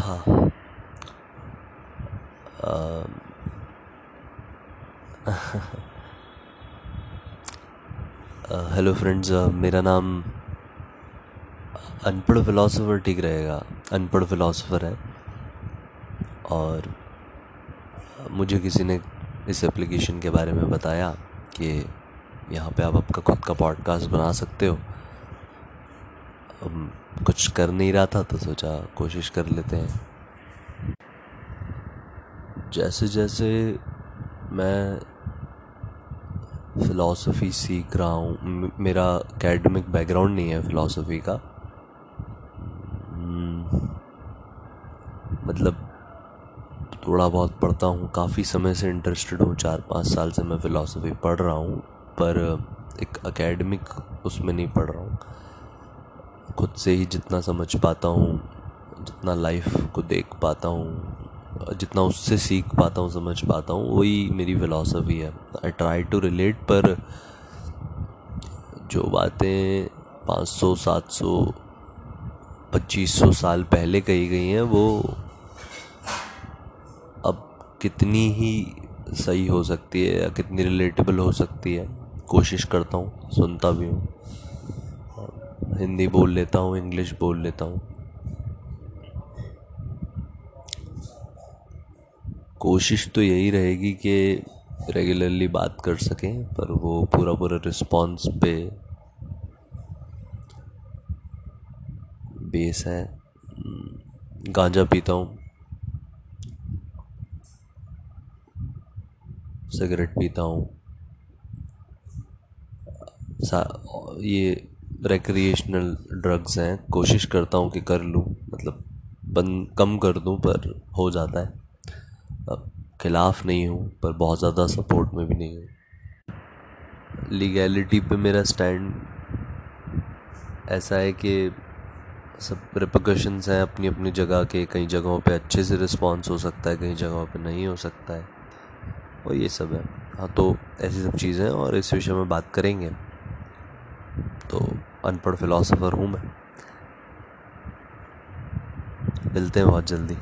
हाँ। Hello friends मेरा नाम अनपढ़ फ़िलासफ़र ठीक रहेगा। अनपढ़ फ़िलासफ़र है। और मुझे किसी ने इस एप्लीकेशन के बारे में बताया कि यहाँ पे आप आपका खुद का पॉडकास्ट बना सकते हो। कुछ कर नहीं रहा था तो सोचा कोशिश कर लेते हैं। जैसे जैसे मैं फ़िलासफ़ी सीख रहा हूँ मेरा एकेडमिक बैकग्राउंड नहीं है फ़िलासफ़ी का। हम्म, मतलब थोड़ा बहुत पढ़ता हूँ काफ़ी समय से इंटरेस्टेड हूँ चार पाँच साल से मैं फ़िलासफ़ी पढ़ रहा हूँ पर एक एकेडमिक उसमें नहीं पढ़ रहा हूँ। खुद से ही जितना समझ पाता हूँ, जितना लाइफ को देख पाता हूँ, जितना उससे सीख पाता हूँ, समझ पाता हूँ, वही मेरी फ़िलासफ़ी है। आई ट्राई टू रिलेट पर जो बातें पाँच सौ, सात सौ, पच्चीस सौ साल पहले कही गई हैं, वो अब कितनी ही सही हो सकती है या कितनी रिलेटेबल हो सकती है, कोशिश करता हूँ, सुनता भी हूँ। हिंदी बोल लेता हूँ, इंग्लिश बोल लेता हूँ। कोशिश तो यही रहेगी कि रेगुलरली बात कर सकें, पर वो पूरा पूरा रिस्पॉन्स पे बेस है। गांजा पीता हूँ। सिगरेट पीता हूँ। ये रिक्रिएशनल ड्रग्स हैं। कोशिश करता हूँ कि कर लूँ मतलब बंद कम कर दूँ, पर हो जाता है। अब खिलाफ़ नहीं हूँ, पर बहुत ज़्यादा सपोर्ट में भी नहीं हूँ। लीगैलिटी पे मेरा स्टैंड ऐसा है कि सब रिपोकशंस हैं अपनी अपनी जगह के। कई जगहों पे अच्छे से रिस्पॉन्स हो सकता है, कई जगहों पे नहीं हो सकता है। और ये सब है। हाँ तो ऐसी सब चीज़ें और इस विषय में बात करेंगे। तो अनपढ़ फिलोसोफर हूँ मैं। मिलते हैं बहुत जल्दी।